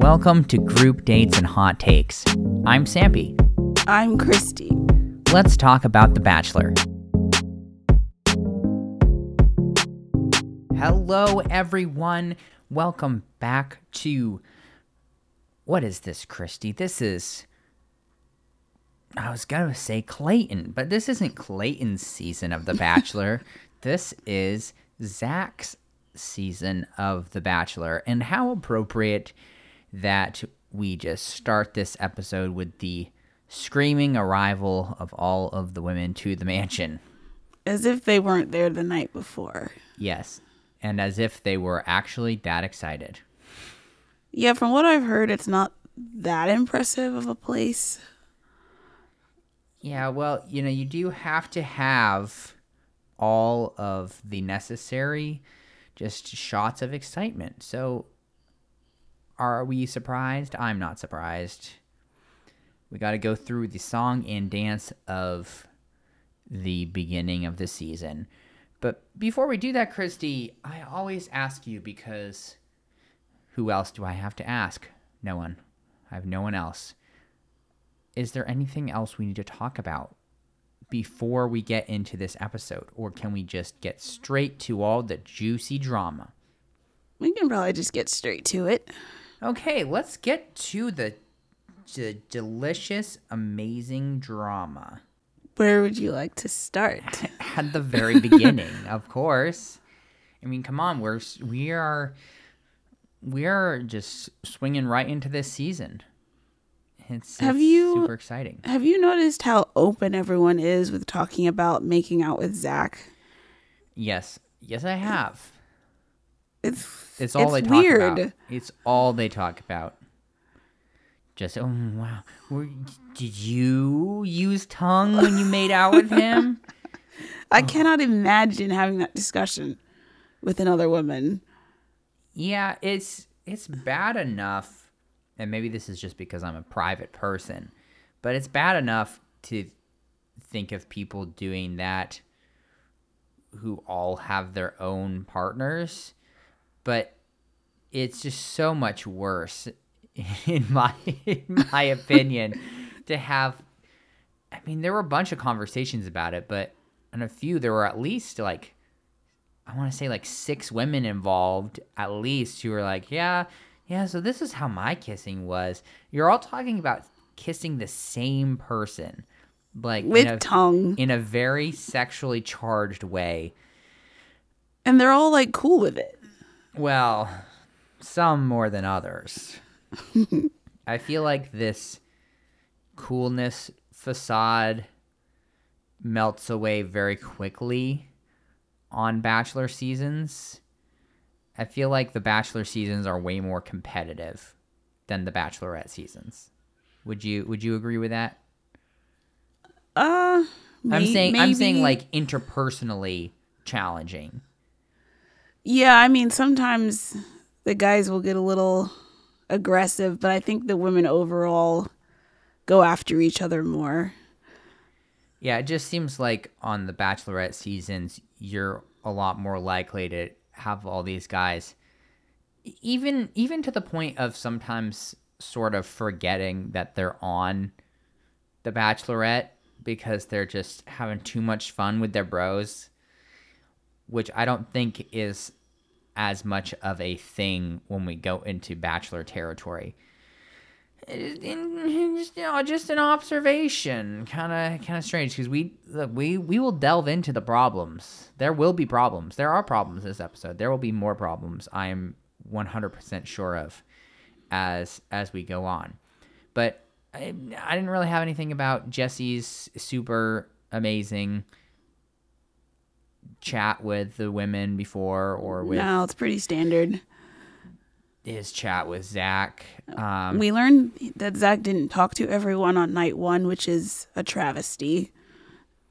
Welcome to Group Dates and Hot Takes. I'm Sampy. I'm Christy. Let's talk about The Bachelor. Hello, everyone. Welcome back to. What is this, Christy? This is. I was going to say Clayton, but this isn't Clayton's season of The Bachelor. this is Zach's season of The Bachelor. And how appropriate that we just start this episode with the screaming arrival of all of the women to the mansion. As if they weren't there the night before. Yes. And as if they were actually that excited. Yeah, from what I've heard, it's not that impressive of a place. Yeah, well, you know, you do have to have all of the necessary just shots of excitement. So are we surprised? I'm not surprised. We got to go through the song and dance of the beginning of the season. But before we do that, Christy, I always ask you because who else do I have to ask? No one. I have no one else. Is there anything else we need to talk about before we get into this episode? Or can we just get straight to all the juicy drama? We can probably just get straight to it. Okay, let's get to the, the delicious, amazing drama. Where would you like to start? At the very beginning, of course. I mean, come on, we're we are we are just swinging right into this season. It's, have it's you super exciting. Have you noticed how open everyone is with talking about making out with Zach? Yes, yes, I have. It's it's all it's they talk weird. about. It's all they talk about. Just oh wow, Were, did you use tongue when you made out with him? I cannot imagine having that discussion with another woman. Yeah, it's it's bad enough, and maybe this is just because I'm a private person, but it's bad enough to think of people doing that who all have their own partners, but it's just so much worse in my in my opinion to have I mean there were a bunch of conversations about it, but in a few there were at least like I want to say like six women involved at least who were like, yeah, yeah, so this is how my kissing was. You're all talking about kissing the same person. Like with in a, tongue. in a very sexually charged way. And they're all like cool with it. Well, some more than others. I feel like this coolness facade melts away very quickly on Bachelor seasons. I feel like the Bachelor seasons are way more competitive than the Bachelorette seasons. Would you would you agree with that? Uh may- I'm saying I'm saying like interpersonally challenging. Yeah, I mean sometimes the guys will get a little aggressive, but I think the women overall go after each other more. Yeah, it just seems like on the Bachelorette seasons, you're a lot more likely to have all these guys, even even to the point of sometimes sort of forgetting that they're on the Bachelorette because they're just having too much fun with their bros, which I don't think is as much of a thing when we go into Bachelor territory. In, just you know just an observation. Kind of kind of strange because we we we will delve into the problems. There will be problems. There are problems this episode. There will be more problems i am 100% sure of as as we go on. But I, I didn't really have anything about jesse's super amazing chat with the women before or with No, it's pretty standard. his chat with zach um, we learned that Zach didn't talk to everyone on night one, which is a travesty,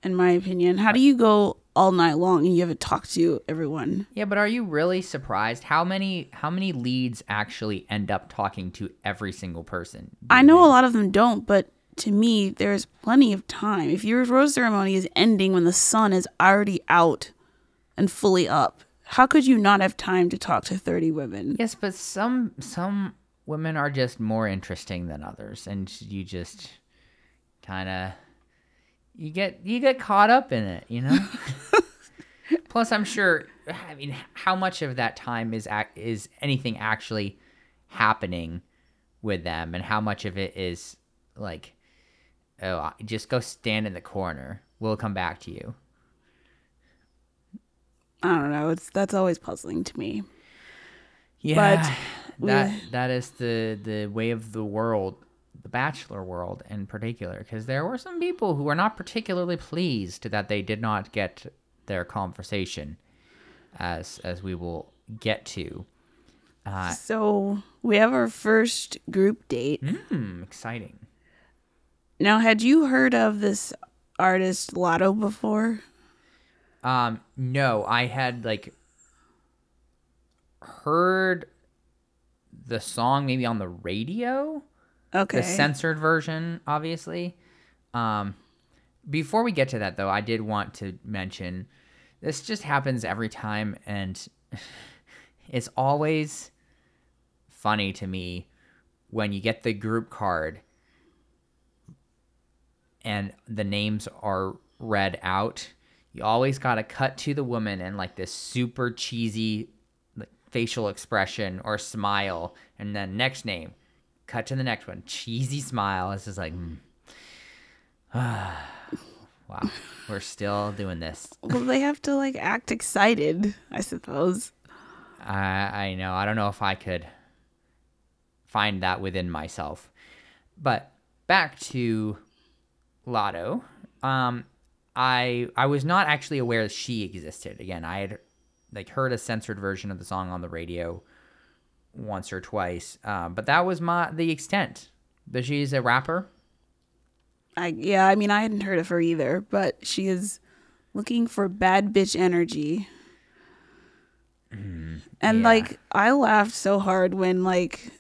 in my opinion. How do you go all night long and you haven't talked to everyone? Yeah, but are you really surprised how many how many leads actually end up talking to every single person? I know a lot of them don't, but to me, there's plenty of time. If your rose ceremony is ending when the sun is already out and fully up, how could you not have time to talk to 30 women? Yes, but some some women are just more interesting than others, and you just kind of you get you get caught up in it, you know. Plus, I'm sure. I mean, how much of that time is is anything actually happening with them, and how much of it is like, oh, I- just go stand in the corner. We'll come back to you. I don't know. It's that's always puzzling to me. Yeah, we- that that is the the way of the world, the bachelor world in particular. Because there were some people who were not particularly pleased that they did not get their conversation, as as we will get to. Uh, So we have our first group date. hmm, exciting. Now, had you heard of this artist Latto before? Um, no, I had like heard the song maybe on the radio. Okay. the censored version, obviously. Um, before we get to that, though, I did want to mention this just happens every time, and it's always funny to me when you get the group card and the names are read out. You always got to cut to the woman and like this super cheesy like, facial expression or smile, and then next name cut to the next one cheesy smile it's just like mm. wow we're still doing this well, they have to like act excited, I suppose. i i know i don't know if i could find that within myself but back to latto um i i was not actually aware that she existed again i had like heard a censored version of the song on the radio once or twice um, but that was my the extent that she's a rapper I yeah, I mean I hadn't heard of her either, but she is looking for bad bitch energy. and yeah. like I laughed so hard when like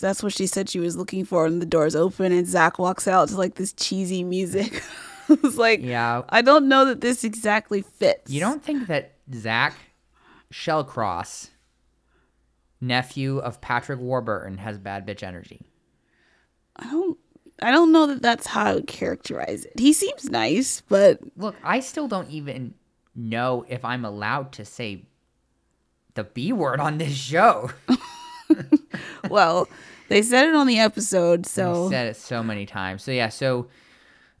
that's what she said she was looking for and the doors open and Zach walks out to like this cheesy music. I was like, yeah I don't know that this exactly fits. You don't think that Zach Shallcross, nephew of Patrick Warburton, has bad bitch energy? I don't I don't know that that's how I would characterize it. He seems nice, but Look, I still don't even know if I'm allowed to say the B word on this show. well, they said it on the episode, so said it so many times. So yeah, so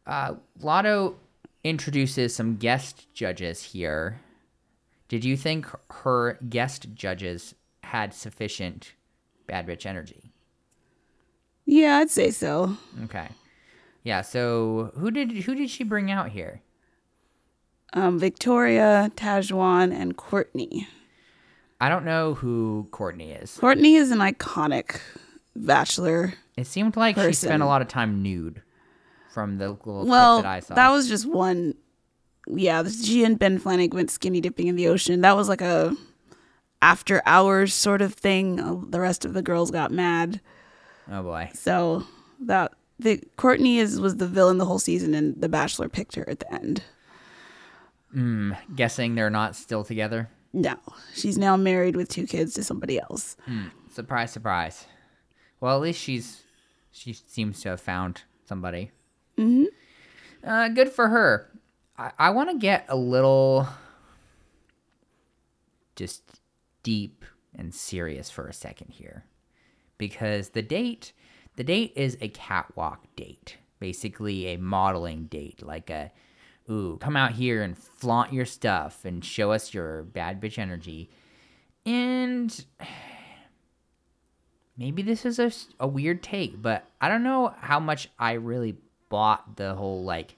uh, Latto introduces some guest judges here. Did you think her guest judges had sufficient bad bitch energy? yeah, I'd say so. Okay. Yeah, so who did who did she bring out here? Um, Victoria, Tahzjuan, and Courtney. I don't know who Courtney is. Courtney is an iconic bachelor. It seemed like she spent a lot of time nude from the little Well, that I saw. was just one. Yeah, she and Ben Flajnik went skinny dipping in the ocean. That was like a after hours sort of thing. Uh, The rest of the girls got mad. oh boy. So that the Courtney is was the villain the whole season, and The Bachelor picked her at the end. Guessing they're not still together. No, she's now married with two kids to somebody else. Surprise, surprise. Well, at least she's she seems to have found somebody. Mm-hmm. Uh, good for her. I, I want to get a little just deep and serious for a second here, because the date, the date is a catwalk date, basically a modeling date, like a ooh, come out here and flaunt your stuff and show us your bad bitch energy. And maybe this is a, a weird take, but I don't know how much I really bought the whole like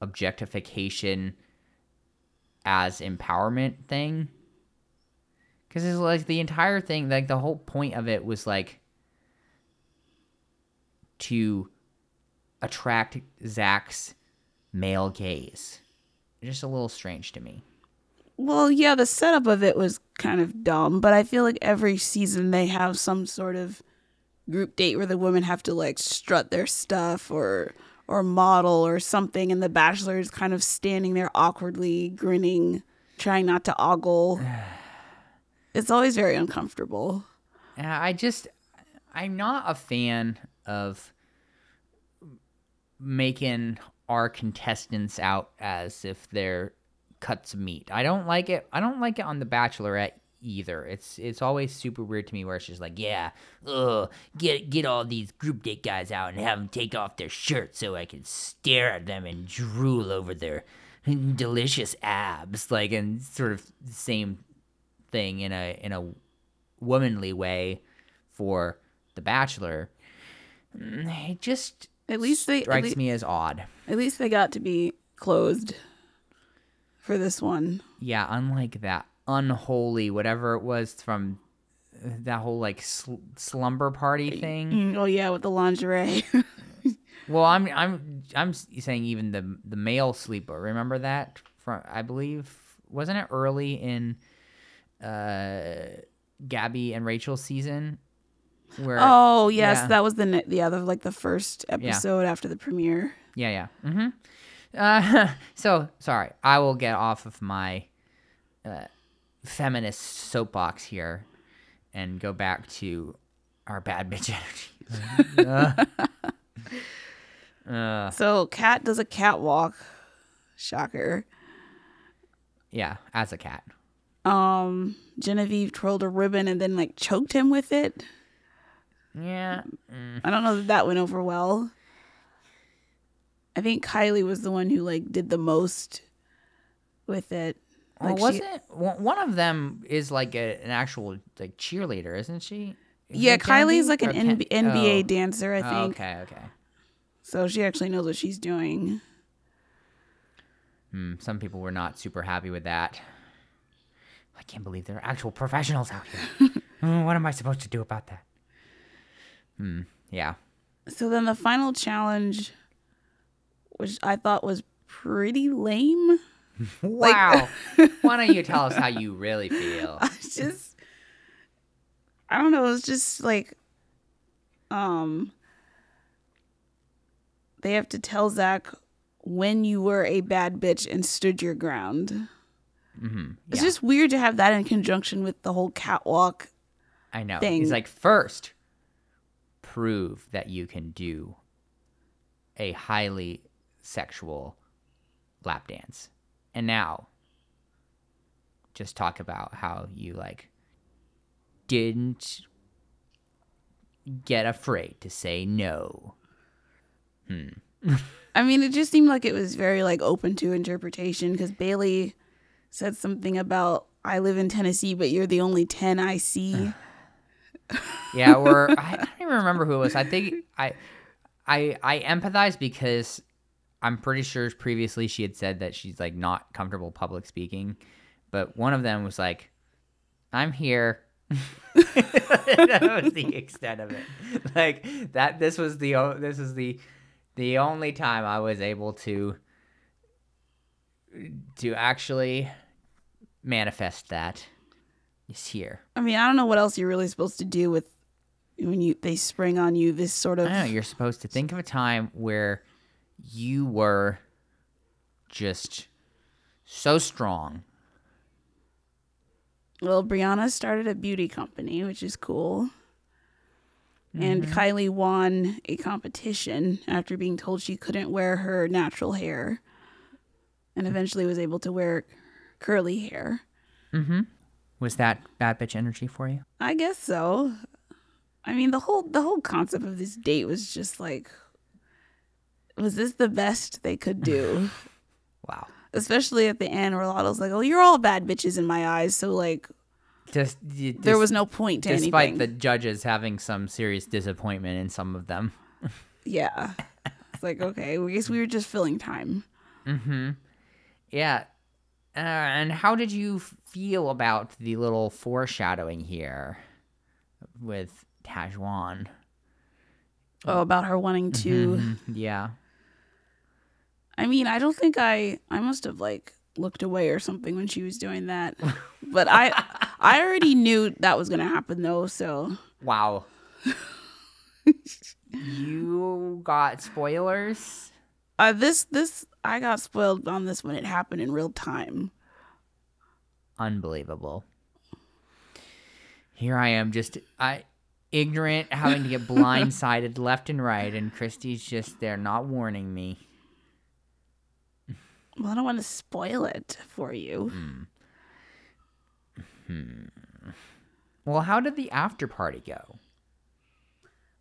objectification as empowerment thing. Because it's like the entire thing, like the whole point of it was like to attract Zach's male gaze. Just a little strange to me. Well, yeah, the setup of it was kind of dumb, but I feel like every season they have some sort of group date where the women have to like strut their stuff or or model or something and the bachelor is kind of standing there awkwardly grinning, trying not to ogle. It's always very uncomfortable. Uh, I just I'm not a fan of making our contestants out as if they're cuts of meat. I don't like it. I don't like it on The Bachelorette either. It's it's always super weird to me where it's just like, yeah, ugh, get get all these group date guys out and have them take off their shirts so I can stare at them and drool over their delicious abs, like and sort of the same thing in a in a womanly way for The Bachelor. Mm, It just At least they at, strikes lea- me as odd. at least they got to be closed for this one. Yeah, unlike that unholy whatever it was from that whole like sl- slumber party thing. Mm, oh yeah, with the lingerie. Well, I'm I'm I'm saying even the the male sleeper. Remember that from I believe wasn't it early in uh Gabby and Rachel's season where oh yes, yeah. that was the the other like the first episode after the premiere. Yeah, yeah. Mm-hmm. Uh, so sorry, I will get off of my uh, feminist soapbox here and go back to our bad bitch energy. uh, uh, So cat does a catwalk. Shocker. yeah, as a cat. Um, Genevieve twirled a ribbon and then like choked him with it. Yeah. mm, I don't know that that went over well. I think Kylie was the one who like did the most with it. Well, Like, she- wasn't one one of them is like a, an actual like cheerleader, isn't she? Isn't yeah, Kylie's Genevieve like an Ken- NBA oh. dancer, I Oh, think. okay, okay. So she actually knows what she's doing. Hmm, some people were not super happy with that. I can't believe there are actual professionals out here. Hmm, what am I supposed to do about that? Hmm. Yeah. So then the final challenge, which I thought was pretty lame. Wow. Why don't you tell us how you really feel? It's just I don't know, it was just like um they have to tell Zach when you were a bad bitch and stood your ground. Mm-hmm. It's Yeah, just weird to have that in conjunction with the whole catwalk. I know. thing. He's like, first, prove that you can do a highly sexual lap dance. And now, just talk about how you like didn't get afraid to say no. Hmm. I mean, it just seemed like it was very like open to interpretation because Bailey said something about I live in Tennessee, but you're the only 10 I see. Yeah, or I, I don't even remember who it was. I think I, I, I empathize because I'm pretty sure previously she had said that she's like not comfortable public speaking, but one of them was like, "I'm here." that was the extent of it. Like that. This was the this is the the only time I was able to to actually manifest that is here. I mean, I don't know what else you're really supposed to do with when you they spring on you this sort of I know you're supposed to think of a time where you were just so strong. Well, Brianna started a beauty company, which is cool. And Mm-hmm. Kylie won a competition after being told she couldn't wear her natural hair and eventually was able to wear curly hair. Mhm. Was that bad bitch energy for you? I guess so. I mean, the whole the whole concept of this date was just like was this the best they could do? Wow. Especially at the end where Latto's like, "Oh, you're all bad bitches in my eyes." So like Just, y- there dis- was no point to despite anything. the judges having some serious disappointment in some of them. Yeah. It's like, okay, we guess we were just filling time. Mm-hmm. Yeah. Uh, and how did you feel about the little foreshadowing here with Tahzjuan? Oh, about her wanting to. Mm, Yeah. I mean, I don't think I. I must have like looked away or something when she was doing that. but I, I already knew that was gonna happen though. So Wow. you got spoilers? uh, this this I got spoiled on this when it happened in real time. Unbelievable. Here I am just I ignorant, having to get blindsided left and right, and Christy's just there, not warning me. Well, I don't want to spoil it for you. Hmm. Hmm. Well, how did the after party go?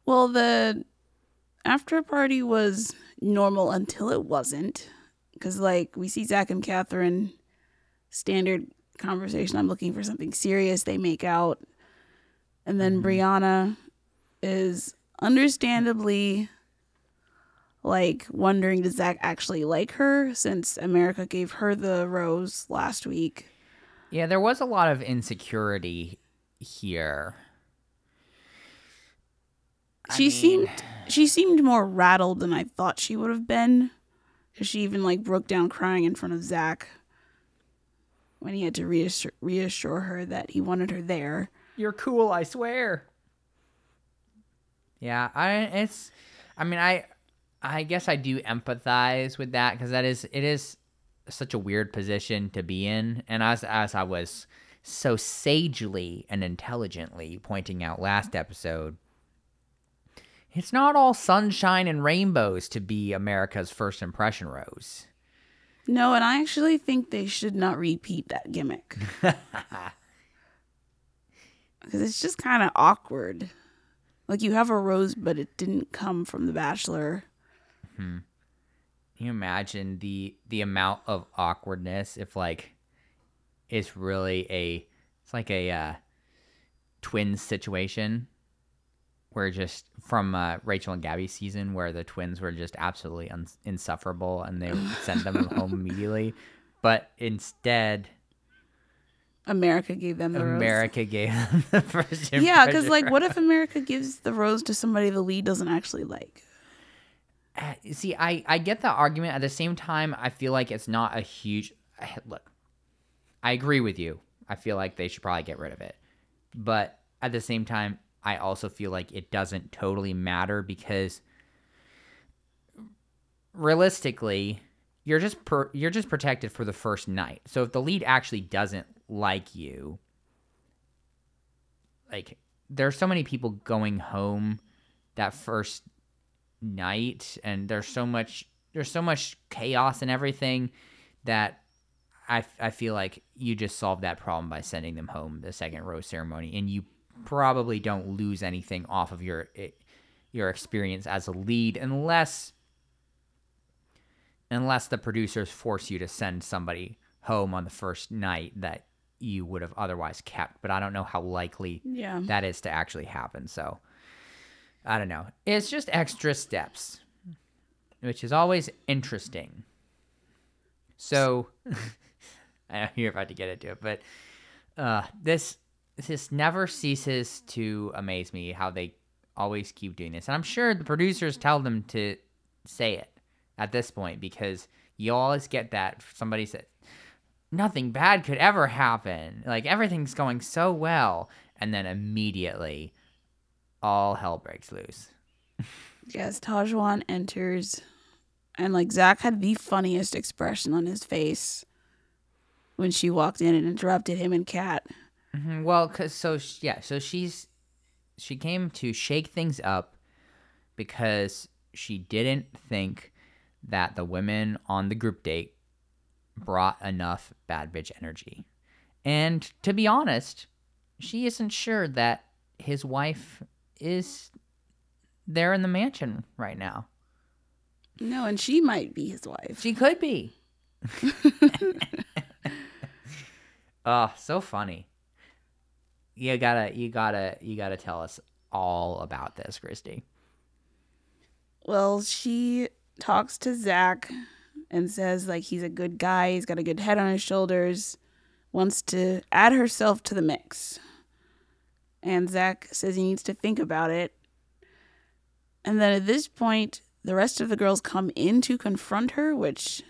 Well, the after party was normal until it wasn't. Because, like, we see Zach and Catherine, standard conversation. I'm looking for something serious. They make out. And then mm-hmm. Brianna is understandably like wondering does Zach actually like her since America gave her the rose last week. Yeah, there was a lot of insecurity here. I she mean- seemed she seemed more rattled than I thought she would have been. she even like broke down crying in front of Zach when he had to reassure, reassure her that he wanted her there. You're cool, I swear. Yeah, I it's I mean, I I guess I do empathize with that cuz that is it is such a weird position to be in and as as I was so sagely and intelligently pointing out last episode it's not all sunshine and rainbows to be America's first impression rose. No, and I actually think they should not repeat that gimmick. Because it's just kind of awkward. Like you have a rose, but it didn't come from the bachelor. Can you imagine the the amount of awkwardness if like it's really a it's like a uh, twins situation where just from uh, Rachel and Gabby's season where the twins were just absolutely un- insufferable and they sent them home immediately, but instead America gave them the rose. America gave them the first Yeah, because like, what if America gives the rose to somebody the lead doesn't actually like? Uh, see i i get the argument. At the same time i feel like it's not a huge look i agree with you. I feel like they should probably get rid of it. But at the same time i also feel like it doesn't totally matter because realistically you're just per, you're just protected for the first night. So if the lead actually doesn't like you like there's so many people going home that first night and there's so much there's so much chaos and everything that I, I feel like you just solved that problem by sending them home the second rose ceremony and you probably don't lose anything off of your eh, your experience as a lead unless unless the producers force you to send somebody home on the first night that you would have otherwise kept but I don't know how likely Yeah. that is to actually happen. So I don't know. It's just extra steps, which is always interesting. So I know you're about to get into it, but uh, this this never ceases to amaze me how they always keep doing this, and I'm sure the producers tell them to say it at this point because you always get that somebody said nothing bad could ever happen. Like everything's going so well. And then immediately all hell breaks loose. Yes, Tahzjuan enters, and like Zach had the funniest expression on his face when she walked in and interrupted him and Kat. Mhm, Well, cause so yeah, so she's she came to shake things up because she didn't think that the women on the group date brought enough bad bitch energy. And to be honest, she isn't sure that his wife is there in the mansion right now. No, and she might be his wife. She could be. oh, so funny. You gotta, you gotta, you gotta tell us all about this, Christy. Well, she talks to Zach and says like he's a good guy, he's got a good head on his shoulders, wants to add herself to the mix. And Zach says he needs to think about it. And then at this point, the rest of the girls come in to confront her, which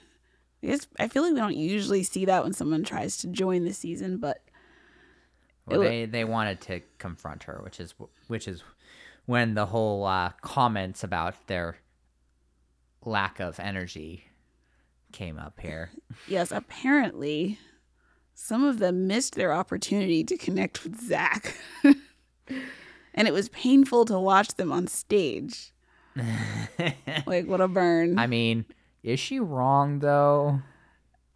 I guess I feel like we don't usually see that when someone tries to join the season, but Well, they they wanted to confront her, which is which is when the whole uh, comments about their lack of energy came up here. yes, apparently some of them missed their opportunity to connect with Zach. and it was painful to watch them on stage. like what a burn. I mean, is she wrong though?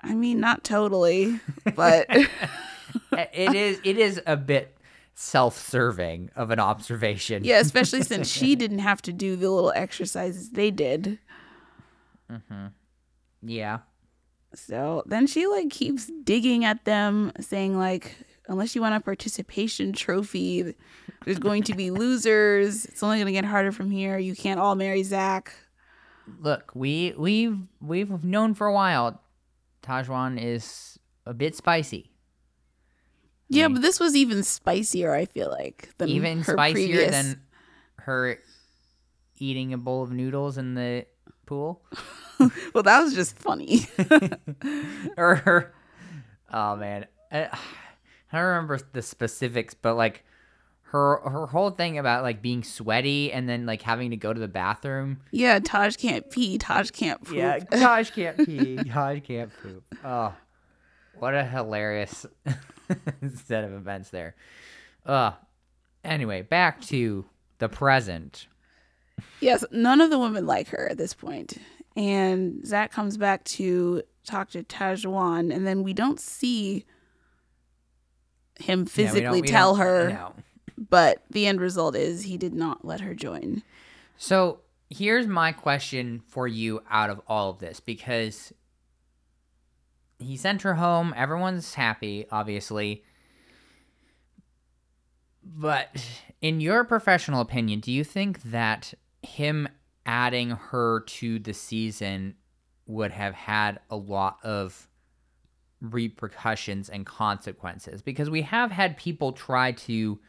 I mean, not totally, but it is it is a bit self-serving of an observation. yeah, especially since she didn't have to do the little exercises they did. Mm-hmm. Yeah. So then she like keeps digging at them, saying like, unless you want a participation trophy, there's going to be losers. It's only gonna get harder from here. You can't all marry Zach. Look, we we've we've known for a while Tahzjuan is a bit spicy. Yeah, but this was even spicier. I feel like than Even her spicier previous. than her eating a bowl of noodles in the pool. Well, that was just funny. or her oh man I, I don't remember the specifics but like her her whole thing about like being sweaty and then like having to go to the bathroom. Yeah, Taj can't pee. Taj can't poop. Yeah, Taj can't pee. Taj can't poop. Oh what a hilarious set of events there. Uh anyway back to the present. Yes, none of the women like her at this point. And Zach comes back to talk to Tahzjuan, and then we don't see him we physically don't- we tell her, no. but the end result is he did not let her join. So here's my question for you out of all of this because he sent her home. Everyone's happy, obviously. But in your professional opinion, do you think that him adding her to the season would have had a lot of repercussions and consequences? Because we have had people try to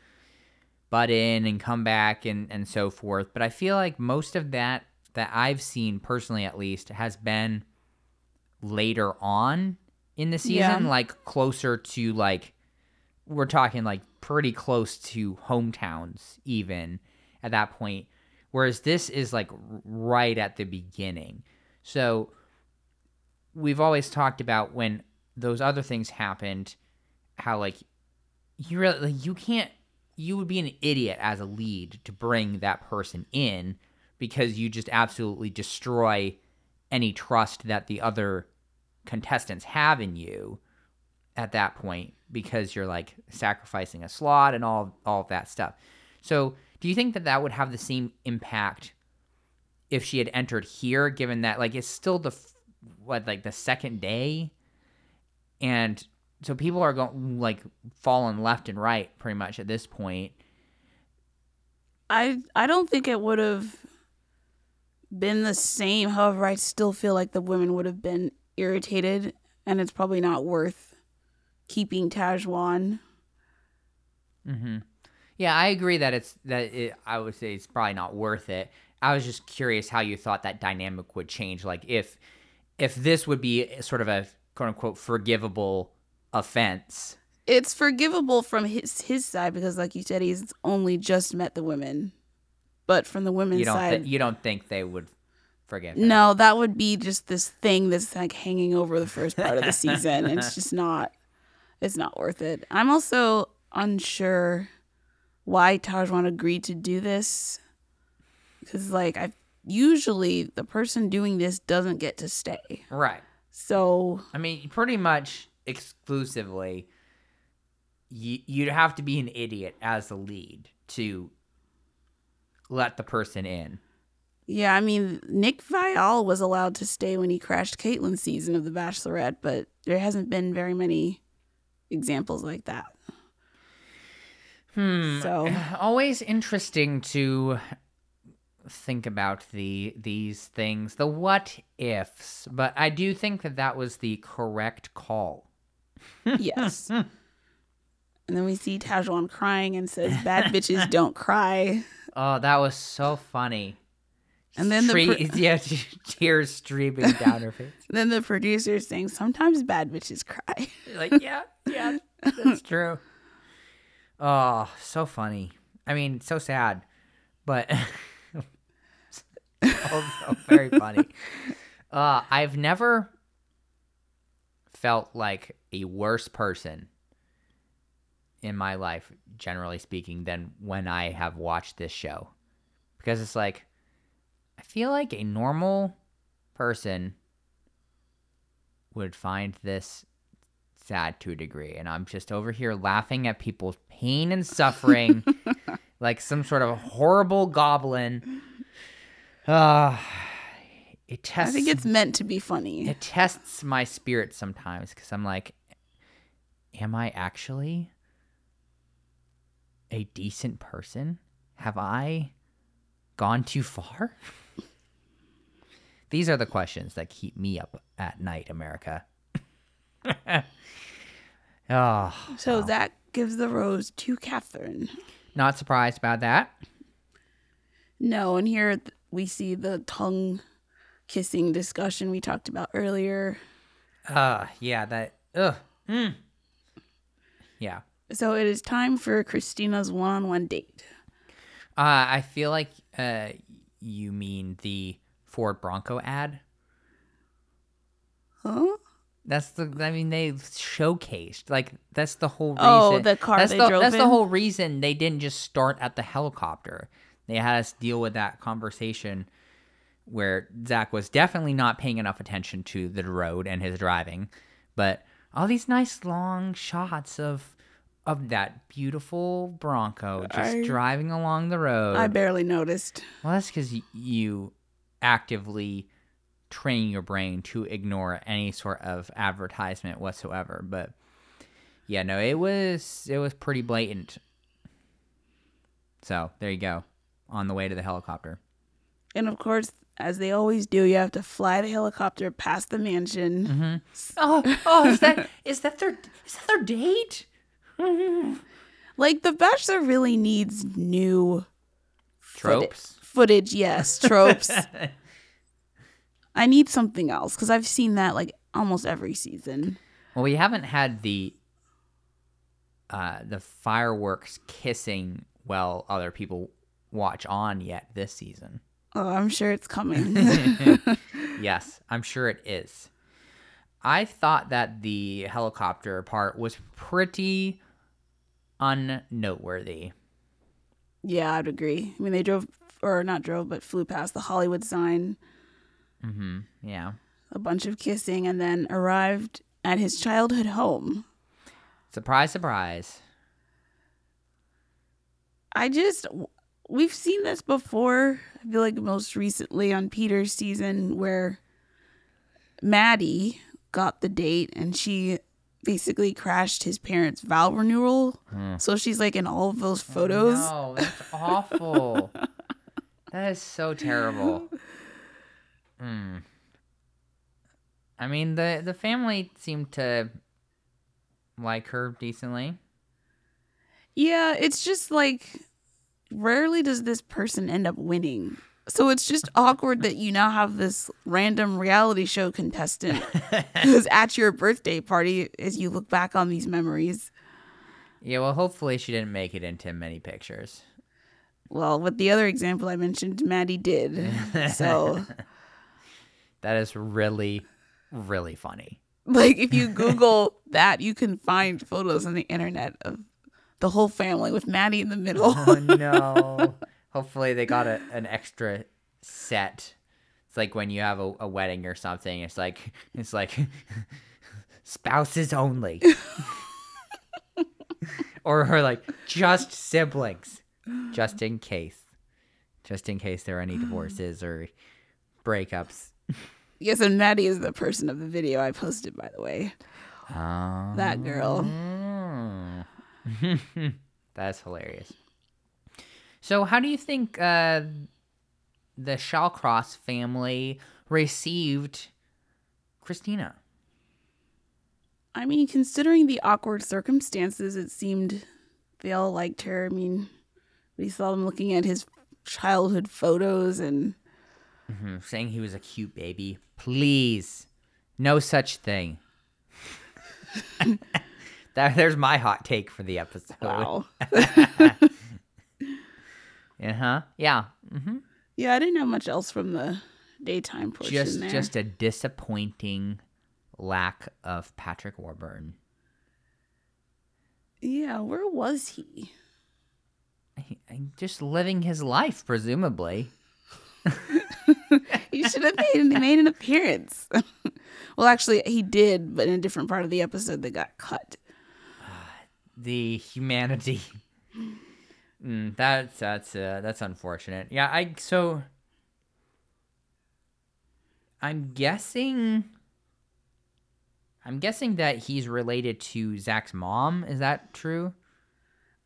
butt in and come back and, and so forth. But I feel like most of that that I've seen personally at least has been later on in the season, Yeah. like closer to like we're talking like pretty close to hometowns even at that point. Whereas this is like right at the beginning. So we've always talked about when those other things happened, how like you really like, you can't you would be an idiot as a lead to bring that person in because you just absolutely destroy any trust that the other contestants have in you at that point because you're like sacrificing a slot and all all of that stuff. So, do you think that that would have the same impact if she had entered here given that like it's still the what like the second day and so people are going like falling left and right pretty much at this point. I I don't think it would have been the same. However, I still feel like the women would have been irritated, and it's probably not worth keeping Tahzjuan. Mm-hmm. Yeah, I agree that it's that it, I would say it's probably not worth it. I was just curious how you thought that dynamic would change. Like if if this would be sort of a quote unquote forgivable offense. It's forgivable from his his side because, like you said, he's only just met the women. But from the women's You don't side, thi- you don't think they would forgive? her? no, that would be just this thing that's like hanging over the first part of the season. and it's just not. It's not worth it. I'm also unsure why Tahzjuan agreed to do this because, like, I usually the person doing this doesn't get to stay. Right. So I mean, pretty much exclusively, you, you'd have to be an idiot as a lead to let the person in. Yeah, I mean, Nick Viall was allowed to stay when he crashed Kaitlyn's season of The Bachelorette, but there hasn't been very many examples like that. Hmm. So- always interesting to think about the these things, the what ifs. But I do think that that was the correct call. Yes. and then we see Tahzjuan crying and says, Bad bitches don't cry. Oh, that was so funny. And then the pro- yeah, tears streaming down her face. then the producer is saying, Sometimes bad bitches cry. like yeah yeah that's true oh so funny i mean so sad but also very funny uh i've never felt like a worse person in my life, generally speaking, than when I have watched this show. Because it's like, I feel like a normal person would find this sad to a degree. And I'm just over here laughing at people's pain and suffering like some sort of horrible goblin. Uh, it tests. I think it's meant to be funny. it tests my spirit sometimes because I'm like, am I actually a decent person? Have I gone too far? These are the questions that keep me up at night, America. oh, So that gives the rose to Catherine. not surprised about that. No, and here we see the tongue kissing discussion we talked about earlier. Uh, yeah, that. Ugh. Mm. Yeah. So it is time for Christina's one-on-one date. Uh, I feel like uh, you mean the Ford Bronco ad. Huh? That's the. I mean, they showcased like that's the whole reason. Oh, the car That's they the, drove That's the whole reason they didn't just start at the helicopter. They had us deal with that conversation where Zach was definitely not paying enough attention to the road and his driving, but all these nice long shots of of that beautiful Bronco just I- driving along the road. I barely noticed. Well, that's because you actively train your brain to ignore any sort of advertisement whatsoever. But yeah, no, it was it was pretty blatant. So there you go, on the way to the helicopter. And of course, as they always do, you have to fly the helicopter past the mansion. Oh, oh, is that is that their is that their date? Like the Bachelor really needs new footi- Tropes. footage. Yes, tropes. I need something else because I've seen that like almost every season. Well, we haven't had the uh the fireworks kissing while other people watch on yet this season. Oh, I'm sure it's coming. Yes, I'm sure it is. I thought that the helicopter part was pretty unnoteworthy. yeah, I'd agree. I mean, they drove or not drove, but flew past the Hollywood sign, Mm-hmm. Yeah. a bunch of kissing, and then arrived at his childhood home. Surprise, surprise. I just we've seen this before. I feel like most recently on Peter's season where Maddie got the date and she basically crashed his parents' vow renewal. So she's like in all of those photos. No, that's awful. that is so terrible. Hmm. I mean, the the family seemed to like her decently. Yeah, it's just like rarely does this person end up winning. So it's just awkward that you now have this random reality show contestant who's at your birthday party as you look back on these memories. Yeah, well, hopefully she didn't make it into many pictures. Well, with the other example I mentioned, Maddie did. So, That is really, really funny. like, if you Google that, you can find photos on the internet of the whole family with Maddie in the middle. Oh no! Hopefully they got a, an extra set. It's like when you have a, a wedding or something. It's like it's like spouses only, or, or like just siblings, just in case, just in case there are any divorces or breakups. yes, and Maddie is the person of the video I posted, by the way. Um, That girl. That's hilarious. So, how do you think uh, the Shallcross family received Christina? I mean, considering the awkward circumstances, it seemed they all liked her. I mean, we saw them looking at his childhood photos and Hmm, saying he was a cute baby. Please, no such thing. that, there's my hot take for the episode. wow. Uh huh. Yeah. hmm yeah, I didn't have much else from the daytime portion just there. just a disappointing lack of Patrick Warburton. Yeah, where was he? He- Just living his life, presumably. He should have made, made an appearance. well, actually, he did, but in a different part of the episode that got cut. The humanity. Mm, that's that's uh, that's unfortunate. Yeah, I so I'm guessing I'm guessing that he's related to Zach's mom. Is that true?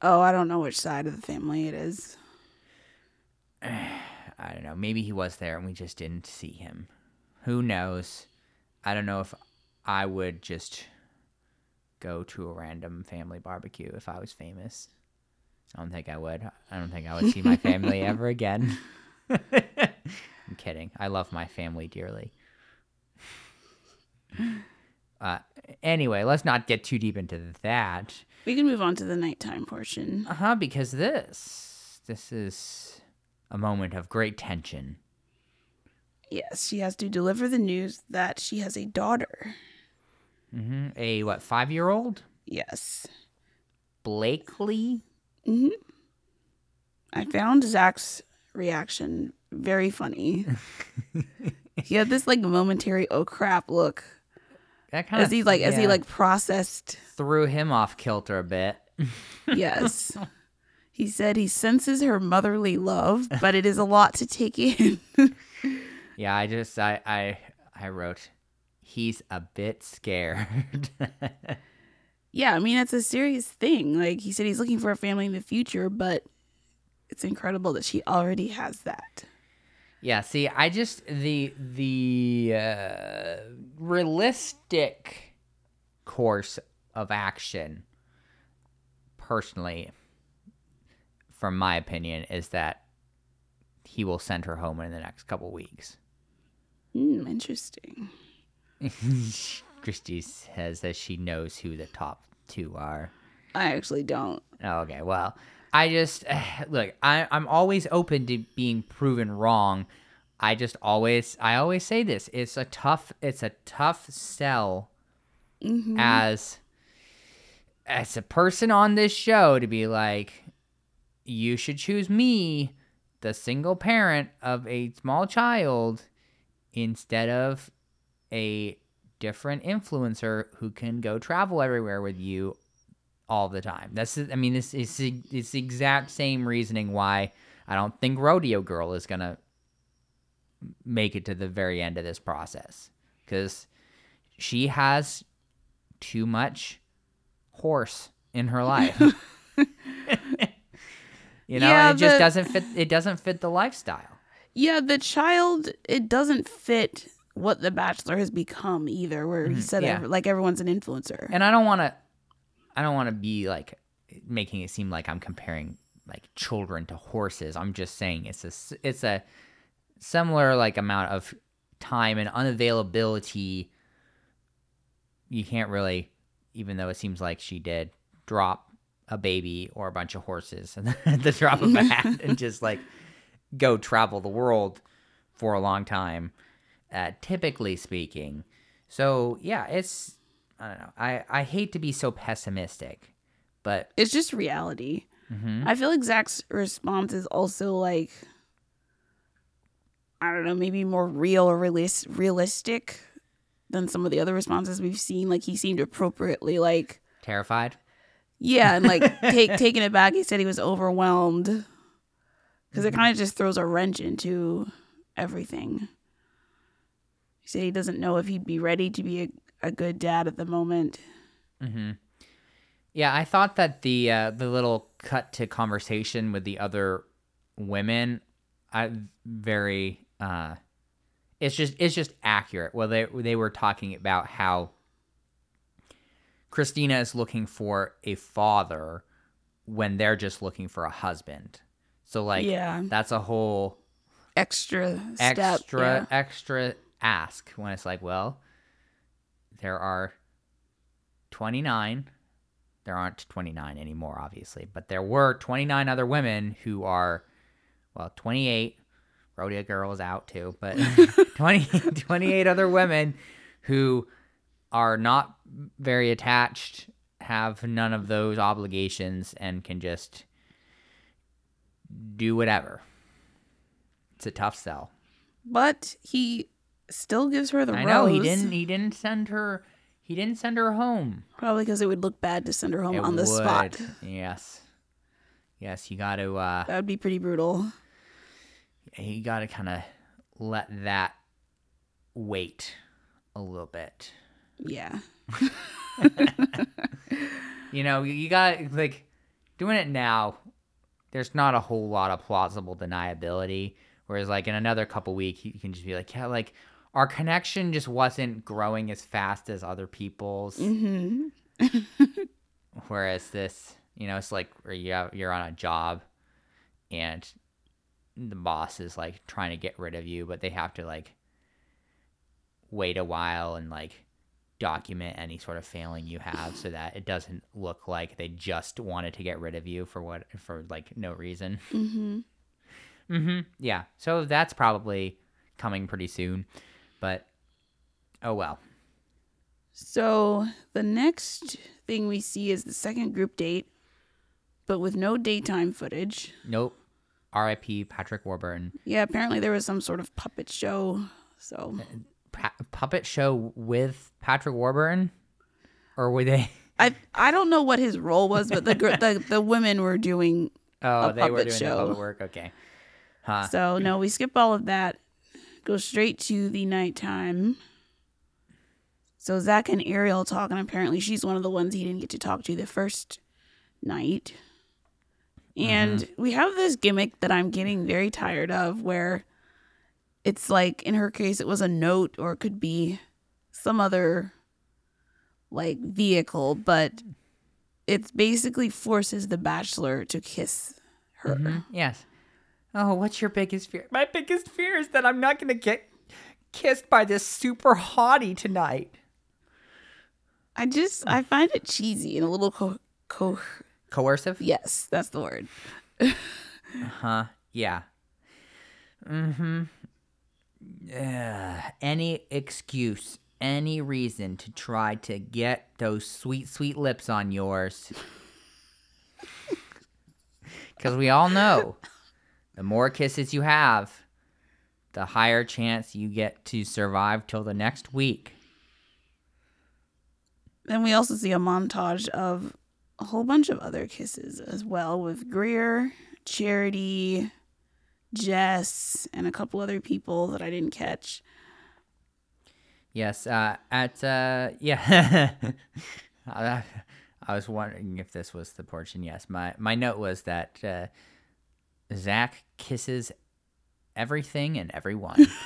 Oh, I don't know which side of the family it is. I don't know. Maybe he was there and we just didn't see him. Who knows? I don't know if I would just go to a random family barbecue if I was famous. I don't think I would. I don't think I would see my family ever again. I'm kidding. I love my family dearly. Uh, anyway, let's not get too deep into that. We can move on to the nighttime portion. Uh huh. Because this, this is a moment of great tension. Yes, she has to deliver the news that she has a daughter. Hmm A what? Five year old Yes. Blakely. I found Zach's reaction very funny. he had this like momentary oh crap look That kind of as he like as he like processed threw him off kilter a bit. yes. He said he senses her motherly love, but it is a lot to take in. Yeah, I just I I I wrote he's a bit scared. yeah, I mean it's a serious thing. Like he said he's looking for a family in the future, but it's incredible that she already has that. yeah, see, I just the the uh, realistic course of action personally from my opinion is that he will send her home in the next couple weeks. Hmm, interesting. Christy says that she knows who the top two are. I actually don't. Okay, well, I just look. I, I'm always open to being proven wrong. I just always, I always say this. It's a tough, it's a tough sell mm-hmm. as as a person on this show to be like, you should choose me, the single parent of a small child, instead of a different influencer who can go travel everywhere with you all the time. That's I mean this is it's the exact same reasoning why I don't think Rodeo Girl is going to make it to the very end of this process cuz she has too much horse in her life. you know, Yeah, it just the- doesn't fit it doesn't fit the lifestyle. Yeah, the child it doesn't fit what the bachelor has become either. Where he mm-hmm. said yeah. ev- like everyone's an influencer. And I don't want to I don't want to be like making it seem like I'm comparing like children to horses. I'm just saying it's a it's a similar like amount of time and unavailability. You can't really even though it seems like she did drop a baby or a bunch of horses and the drop of a hat and just like go travel the world for a long time uh, typically speaking so yeah it's I don't know. I, I hate to be so pessimistic, but It's just reality. I feel like Zach's response is also like I don't know, maybe more real or realis- realistic than some of the other responses we've seen. Like he seemed appropriately like terrified. yeah, and like take taking it back. He said he was overwhelmed because it kind of just throws a wrench into everything. He said he doesn't know if he'd be ready to be a, a good dad at the moment. Mm-hmm. Yeah, I thought that the uh, the little cut to conversation with the other women, I very uh, it's just it's just accurate. Well, they they were talking about how Christina is looking for a father when they're just looking for a husband. So like Yeah. that's a whole Extra step, extra yeah. extra ask when it's like, well, there are 29. There aren't 29 anymore, obviously, but there were 29 other women who are, well, 28. Rodeo Girl is out too, but 20, 28 other women who are not very attached, have none of those obligations and can just do whatever. It's a tough sell. But he still gives her the I rose. know he didn't. He didn't send her. He didn't send her home. Probably because it would look bad to send her home It on the spot. Yes. Yes, you got to. uh That would be pretty brutal. You got to kind of let that wait a little bit. Yeah. You know, you- you got like doing it now. There's not a whole lot of plausible deniability. Whereas, like in another couple weeks, you can just be like, yeah, like our connection just wasn't growing as fast as other people's. hmm Whereas this, you know, it's like you're on a job, and the boss is like trying to get rid of you, but they have to like wait a while and like document any sort of failing you have so that it doesn't look like they just wanted to get rid of you for what for like no reason. hmm Mm-hmm. Yeah. So that's probably coming pretty soon, but oh well. So the next thing we see is the second group date, but with no daytime footage. Nope. R.I.P. Patrick Warburton. Yeah, apparently there was some sort of puppet show. So uh, Pa- puppet show with Patrick Warburton, or were they? I I don't know what his role was, but the gr- the the women were doing. Oh, A they were puppet doing show. the work. Okay. Huh. So no, we skip all of that. Go straight to the nighttime. So Zach and Ariel talk, and apparently she's one of the ones he didn't get to talk to the first night. And we have this gimmick that I'm getting very tired of where it's like in her case it was a note or it could be some other like vehicle, but it basically forces the bachelor to kiss her. Mhm. Yes. Oh, what's your biggest fear? My biggest fear is that I'm not gonna get kissed by this super hottie tonight. I just I find it cheesy and a little co co Coercive? yes, that's the word. Uh huh? Yeah. Mm-hmm. Yeah. Any excuse, any reason to try to get those sweet, sweet lips on yours. Because we all know the more kisses you have, the higher chance you get to survive till the next week. Then we also see a montage of a whole bunch of other kisses as well with Greer, Charity, Jess, and a couple other people that I didn't catch. Yes, uh, at uh, yeah, I, I was wondering if this was the portion. Yes, my my note was that uh, Zach kisses everything and everyone.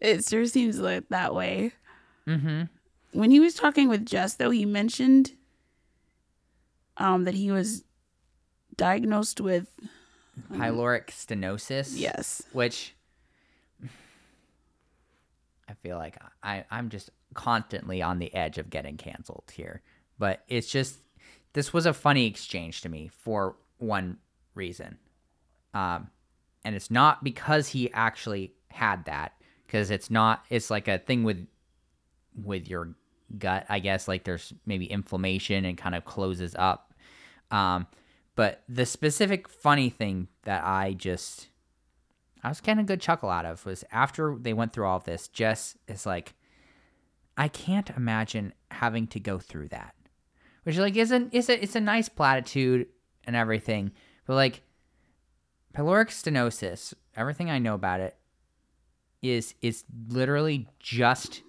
It sure seems like that way. mm-hmm. When he was talking with Jess, though, he mentioned um, that he was diagnosed with Pyloric stenosis. yes, which I feel like I I'm just constantly on the edge of getting canceled here. But it's just this was a funny exchange to me for one reason. Um and it's not because he actually had that because it's not it's like a thing with with your gut, I guess like there's maybe inflammation and kind of closes up. Um but the specific funny thing that I just I was getting a good chuckle out of was after they went through all of this, Jess is like, I can't imagine having to go through that. Which is like isn't is a it's a nice platitude and everything, but like pyloric stenosis, everything I know about it is is literally just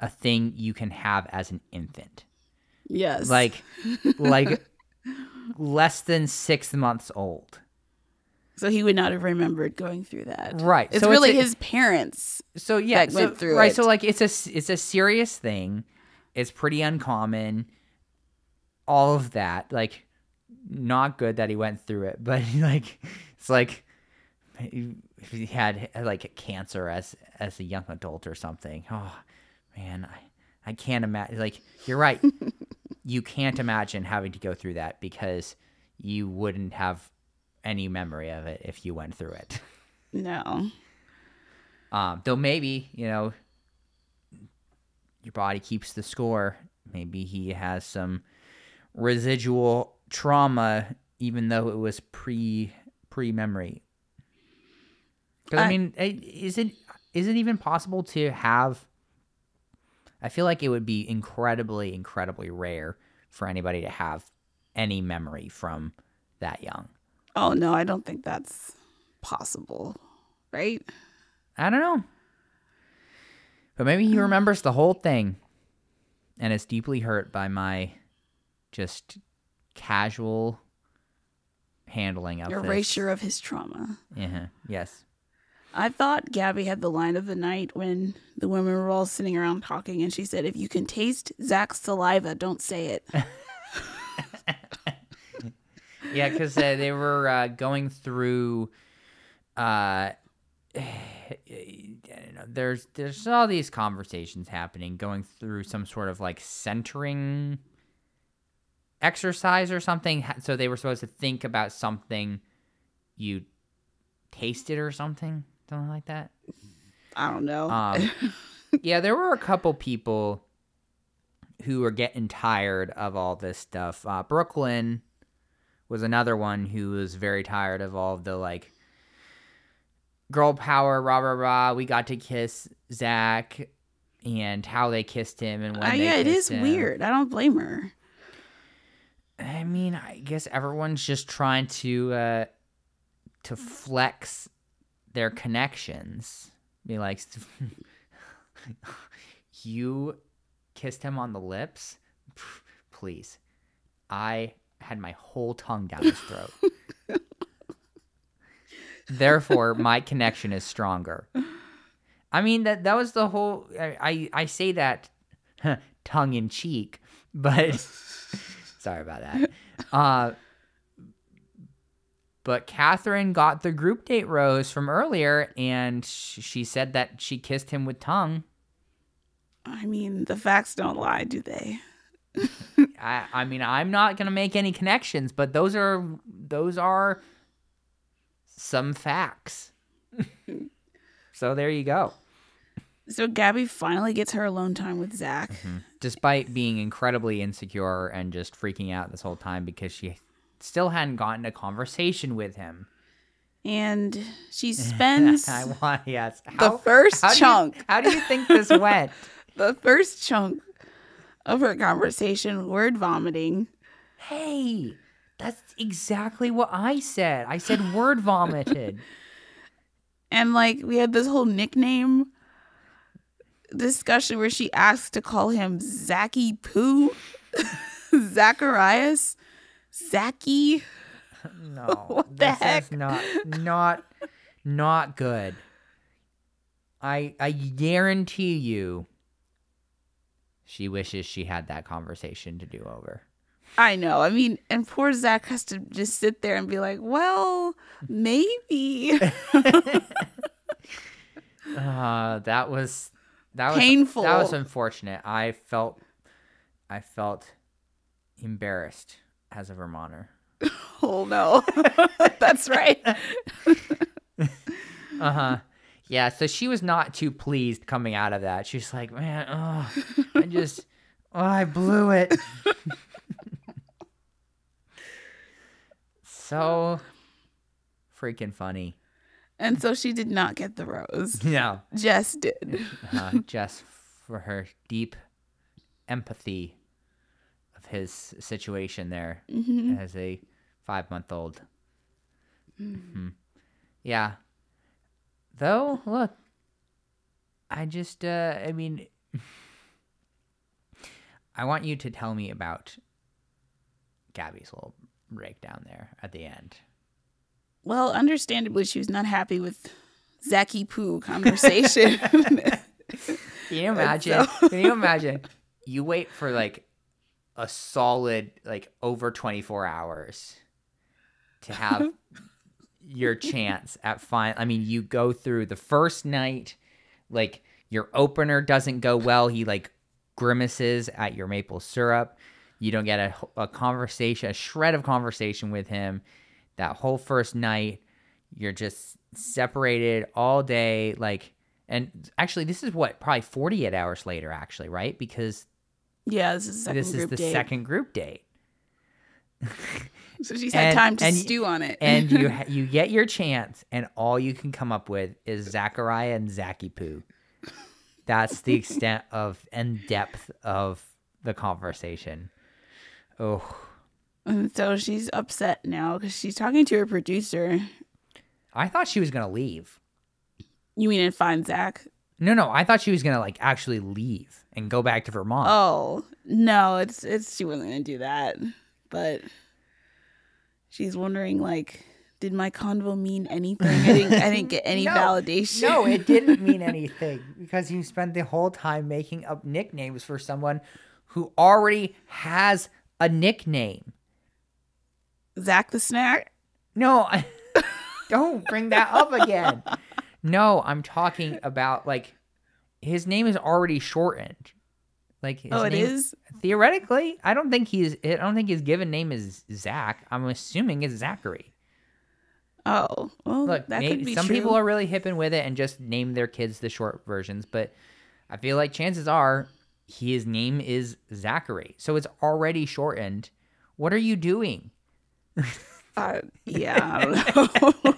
a thing you can have as an infant. yes, Like like less than six months old. so he would not have remembered going through that. Right. It's so really a- his parents. so yeah that so, went through right it. so like it's a it's a serious thing it's pretty uncommon all of that like not good that he went through it but like it's like he he had like cancer as as a young adult or something. Oh man i i can't imagine like you're right. You can't imagine having to go through that because you wouldn't have any memory of it if you went through it. No. um, though maybe you know your body keeps the score. Maybe he has some residual trauma, even though it was pre pre memory. Because I, I- mean, is it is it even possible to have? I feel like it would be incredibly, incredibly rare for anybody to have any memory from that young. Oh no, I don't think that's possible. Right? I don't know. But maybe he um. remembers the whole thing and is deeply hurt by my just casual handling of this. Erasure of his trauma. Yeah. Yes. I thought Gabby had the line of the night when the women were all sitting around talking, and she said, "If you can taste Zach's saliva, don't say it." Yeah, because uh, they were uh, going through. Uh, I don't know, there's there's all these conversations happening, going through some sort of like centering exercise or something. So they were supposed to think about something you tasted or something, something like that. I don't know. Um, yeah, there were a couple people who were getting tired of all this stuff. Uh, Brooklyn was another one who was very tired of all of the like girl power, rah rah rah. We got to kiss Zach and how they kissed him and when Uh, yeah, it is him. weird. I don't blame her. I mean, I guess everyone's just trying to uh to flex their connections. Be like, you kissed him on the lips, please. I had my whole tongue down his throat. Therefore, my connection is stronger. I mean that that was the whole. I I, I say that tongue in cheek, but sorry about that. Uh, but Catherine got the group date rose from earlier, and she said that she kissed him with tongue. I mean, the facts don't lie, do they? I, I mean, I'm not gonna make any connections, but those are those are some facts. so there you go. So Gabby finally gets her alone time with Zach. Mm-hmm. Despite being incredibly insecure and just freaking out this whole time because she still hadn't gotten a conversation with him. And she spends I want yes. the first how do you- chunk, how do you think this went? the first chunk of her conversation word vomiting. hey, that's exactly what I said. I said word vomited. And like we had this whole nickname discussion where she asked to call him Zachy Poo, Zacharias, Zachy. No, What the this heck? is not not not good. I I guarantee you, she wishes she had that conversation to do over. I know. I mean, and poor Zach has to just sit there and be like, well, maybe. Uh, that was that was Painful. That was unfortunate. I felt I felt embarrassed as a Vermonter. oh no. That's right. Uh huh. Yeah, so she was not too pleased coming out of that. She's like, man, oh, I just, oh, I blew it. so freaking funny. And so she did not get the rose. Yeah. Jess did. Uh, Jess for her deep empathy of his situation there hmm as a five month old. Mhm. Yeah. Though, look, I just, uh, I mean, I want you to tell me about Gabby's little breakdown there at the end. Well, understandably, she was not happy with Zachy Poo conversation. Can you imagine? so- Can you imagine? You wait for like a solid like over 24 hours to have your chance at fine. I mean, you go through the first night, like your opener doesn't go well. He like grimaces at your maple syrup. You don't get a, a conversation, a shred of conversation with him. That whole first night, you're just separated all day. Like, and actually, this is what probably 48 hours later, actually, right? Because Yeah, this is the second this is group the date. second group date. So she's had time to and- stew on it. and you you get your chance, and all you can come up with is Zachariah and Zachy Poo. That's the extent of and depth of the conversation. Oh, And so she's upset now because she's talking to her producer. I thought she was gonna leave. You mean and find Zach? No, no, I thought she was gonna like actually leave and go back to Vermont. Oh no, it's it's she wasn't gonna do that, but she's wondering like, did my convo mean anything? I didn't I didn't get any No, validation. No, it didn't mean anything because you spent the whole time making up nicknames for someone who already has a nickname. Zach the snack. No, I, don't bring that up again. No, I'm talking about like his name is already shortened. Like his Oh, it name, is. theoretically. I don't think he's. I don't think his given name is Zach. I'm assuming it's Zachary. Oh, well, Look, that may- could be some true. people are really hipping with it and just name their kids the short versions, but I feel like chances are his name is Zachary, so it's already shortened. What are you doing? Uh, yeah, I don't know.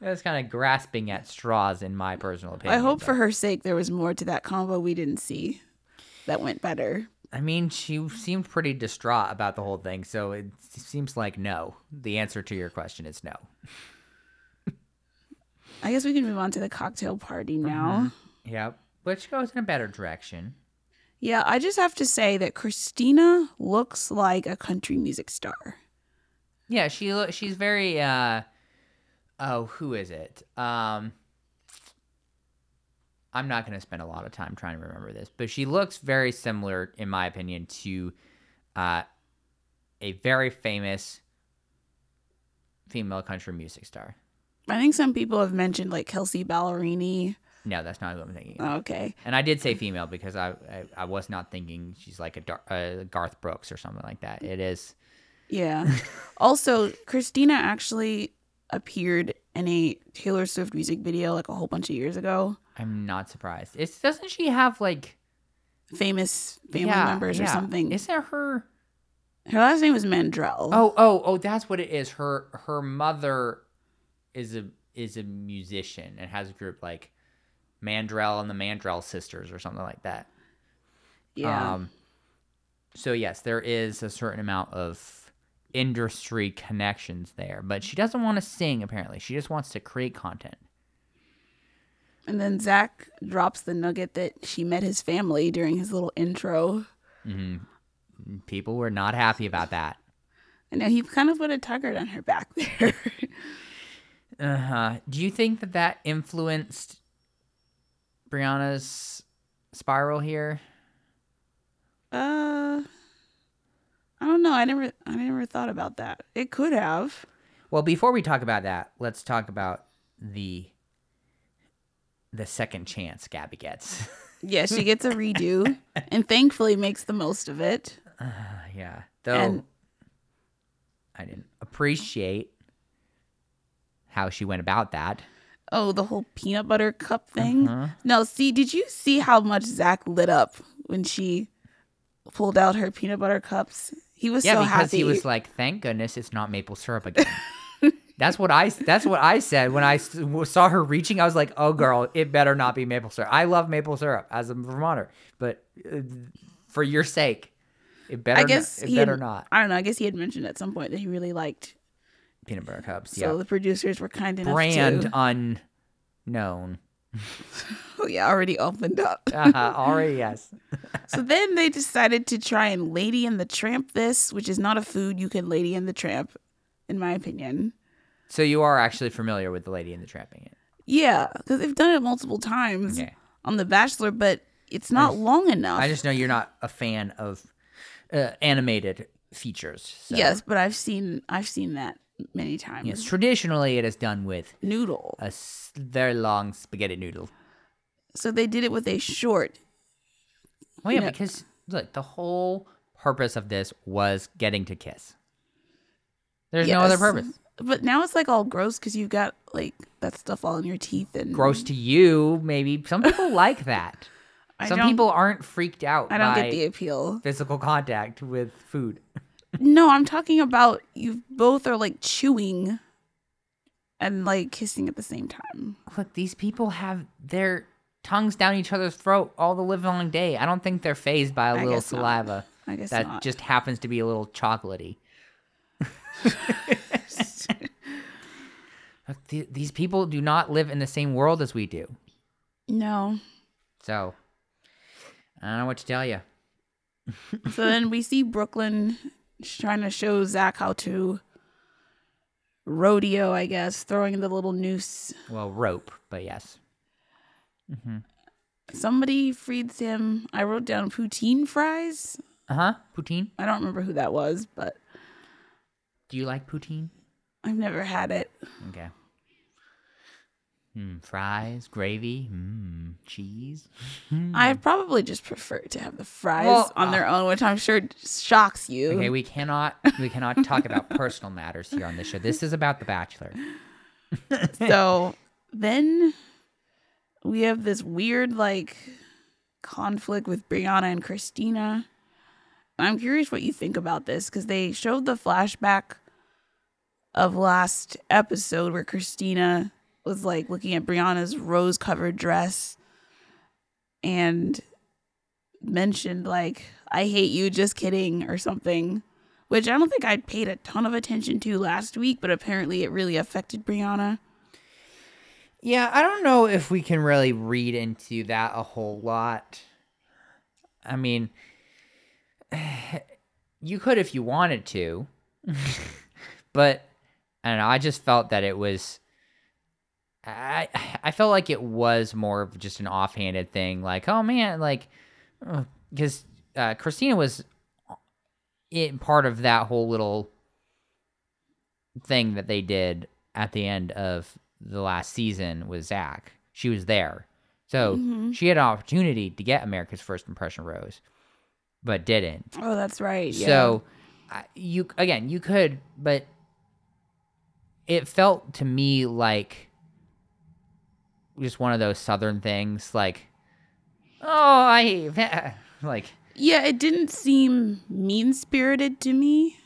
That's kind of grasping at straws, in my personal opinion. I hope but- for her sake there was more to that convo we didn't see that went better. I mean, she seemed pretty distraught about the whole thing, so it seems like no. The answer to your question is no. I guess we can move on to the cocktail party now. Yep, which goes in a better direction. Yeah, I just have to say that Christina looks like a country music star. Yeah, she lo- she's very uh oh, who is it? Um I'm not going to spend a lot of time trying to remember this, but she looks very similar in my opinion to uh a very famous female country music star. I think some people have mentioned like Kelsea Ballerini. No, that's not who I'm thinking. of. Okay. And I did say female because I I, I was not thinking she's like a, Dar- a Garth Brooks or something like that. It is Yeah. also, Christina actually appeared in a Taylor Swift music video like a whole bunch of years ago. I'm not surprised. It's doesn't she have like Famous family yeah, members or something. Isn't it her Her last name was Mandrell. Oh, oh, oh, that's what it is. Her her mother is a is a musician and has a group like Mandrell and the Mandrell sisters or something like that. yeah. Um so yes, there is a certain amount of industry connections there, but she doesn't want to sing apparently. She just wants to create content. and then Zach drops the nugget that she met his family during his little intro. People were not happy about that. I know he kind of put a tugger on her back there. Uh-huh. Do you think that that influenced Brianna's spiral here? uh, I don't know. I never, I never thought about that. It could have. Well, before we talk about that, let's talk about the the second chance Gabby gets. Yeah, she gets a redo, and thankfully makes the most of it. Uh, yeah. Though And- I didn't appreciate how she went about that. Oh, the whole peanut butter cup thing. Uh-huh. No, see, did you see how much Zach lit up when she pulled out her peanut butter cups? He was Yeah, so because happy. he was like, "Thank goodness it's not maple syrup again." that's what I that's what I said when I saw her reaching. I was like, "Oh, girl, it better not be maple syrup." I love maple syrup as a Vermonter, but uh, for your sake, it better. I guess not, it he better had, not. I don't know. I guess he had mentioned at some point that he really liked. Peanut butter cups. So yeah. the producers were kind enough to Brand to. unknown. Oh yeah, already opened up. Uh-huh, already yes. so then they decided to try and Lady and the Tramp this, which is not a food you can Lady and the Tramp, in my opinion. So you are actually familiar with the Lady and the Tramping it. Yeah, because they've done it multiple times Okay. on The Bachelor, but it's not long enough. I just know you're not a fan of uh, animated features. So. Yes, but I've seen I've seen that many times. Yes. Traditionally, it is done with Noodle. a s- very long spaghetti noodle. So they did it with a short. Well, yeah, because look, the whole purpose of this was getting to kiss. There's no other purpose. But now it's like all gross because you've got like that stuff all in your teeth and Gross to you, maybe. Some people like that. I Some people aren't freaked out I don't by get the appeal. physical contact with food. No, I'm talking about you both are like chewing and like kissing at the same time. Look, these people have their tongues down each other's throat all the live long day. I don't think they're phased by a I little guess not. saliva I guess that not. just happens to be a little chocolatey. Look, th- these people do not live in the same world as we do. no. So, I don't know what to tell you. So then we see Brooklyn sh- trying to show Zach how to rodeo, I guess, throwing the little noose. Well, rope, but yes. Somebody freed him. I wrote down poutine fries. Uh huh. Poutine. I don't remember who that was, but Do you like poutine? I've never had it. Okay. Mm, fries, gravy, mm, cheese. I probably just prefer to have the fries Well, on their own, which I'm sure shocks you. Okay, we cannot we cannot talk about personal matters here on this show. This is about The Bachelor. so then we have this weird like conflict with Brianna and Christina. I'm curious what you think about this because they showed the flashback of last episode where Christina was like looking at Brianna's rose covered dress and mentioned like I hate you just kidding or something which I don't think I paid a ton of attention to last week but apparently it really affected Brianna. Yeah, I don't know if we can really read into that a whole lot. I mean, you could if you wanted to, but I don't know. I just felt that it was. I I felt like it was more of just an offhanded thing, like, oh man, like, because uh, Christina was in part of that whole little thing that they did at the end of the last season with Zach. She was there. So she had an opportunity to get America's First Impression Rose, but didn't. Oh, that's right. Yeah. So I you again, you could, but it felt to me like just one of those southern things like oh, I like yeah, it didn't seem mean spirited to me,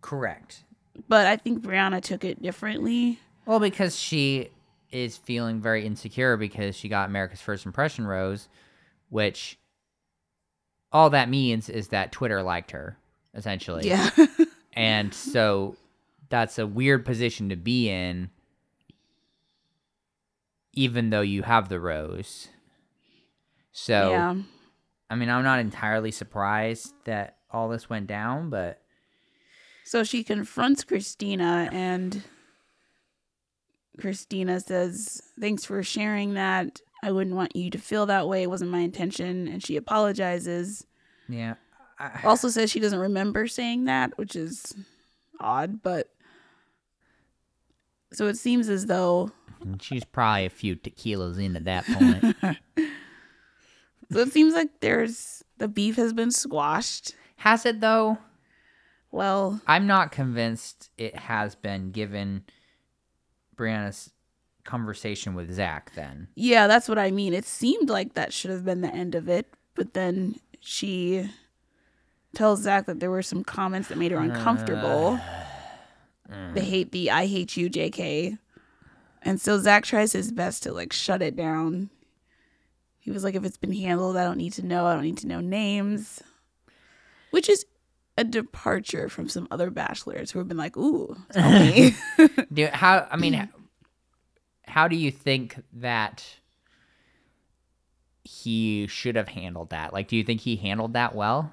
correct. but I think Brianna took it differently. Well, because she is feeling very insecure because she got America's First Impression Rose, which all that means is that Twitter liked her, essentially. Yeah. And so that's a weird position to be in, even though you have the rose. So, yeah. I mean, I'm not entirely surprised that all this went down, but So she confronts Christina and Christina says, "Thanks for sharing that. I wouldn't want you to feel that way. It wasn't my intention." And she apologizes. yeah. I, Also says she doesn't remember saying that, which is odd, but so it seems as though she's probably a few tequilas in at that point. so it seems like there's the beef has been squashed. Has it, though? Well, I'm not convinced it has been given Brianna's conversation with Zach then. yeah, that's what I mean. It seemed like that should have been the end of it, but then she tells Zach that there were some comments that made her uncomfortable. Mm. They hate the I hate you, JK. And so Zach tries his best to like shut it down. He was like, if it's been handled, I don't need to know. I don't need to know names. Which is a departure from some other bachelors who have been like, ooh, tell me. Do how I mean how, how do you think that he should have handled that? Like do you think he handled that well?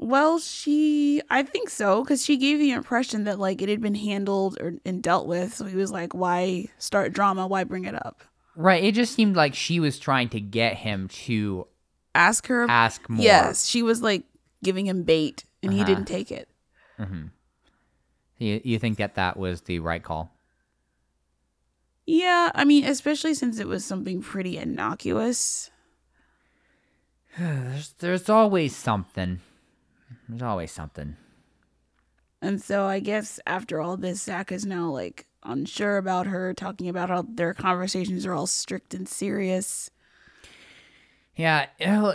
Well, she, I think so, because she gave the impression that like it had been handled or and dealt with. So he was like, "Why start drama? Why bring it up? Right, it just seemed like she was trying to get him to Ask her." ask more. Yes, she was like giving him bait, and he Uh-huh. didn't take it. You, you think that that was the right call? Yeah, I mean, especially since it was something pretty innocuous. There's there's always something. There's always something. And so I guess after all this, Zach is now like unsure about her, talking about how their conversations are all strict and serious. Yeah,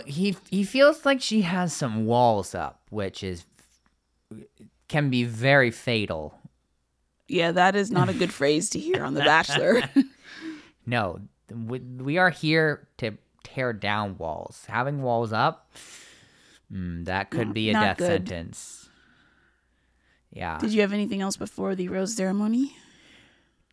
he he feels like she has some walls up, which is can be very fatal. Yeah, that is not a good phrase to hear on The Bachelor. No, we are here to tear down walls. Having walls up, mm, that could Not- be a death good. sentence. Yeah. Did you have anything else before the rose ceremony?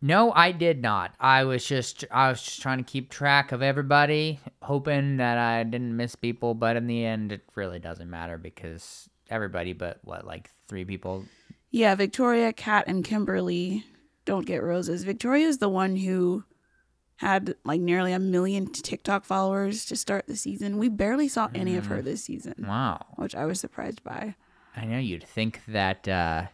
No, I did not. I was just I was just trying to keep track of everybody, hoping that I didn't miss people, but in the end it really doesn't matter because everybody but what like 3 people. Yeah, Victoria, Kat, and Kimberly don't get roses. Victoria's the one who had like nearly a million TikTok followers to start the season. We barely saw any of her this season, Wow. which I was surprised by. I know you'd think that uh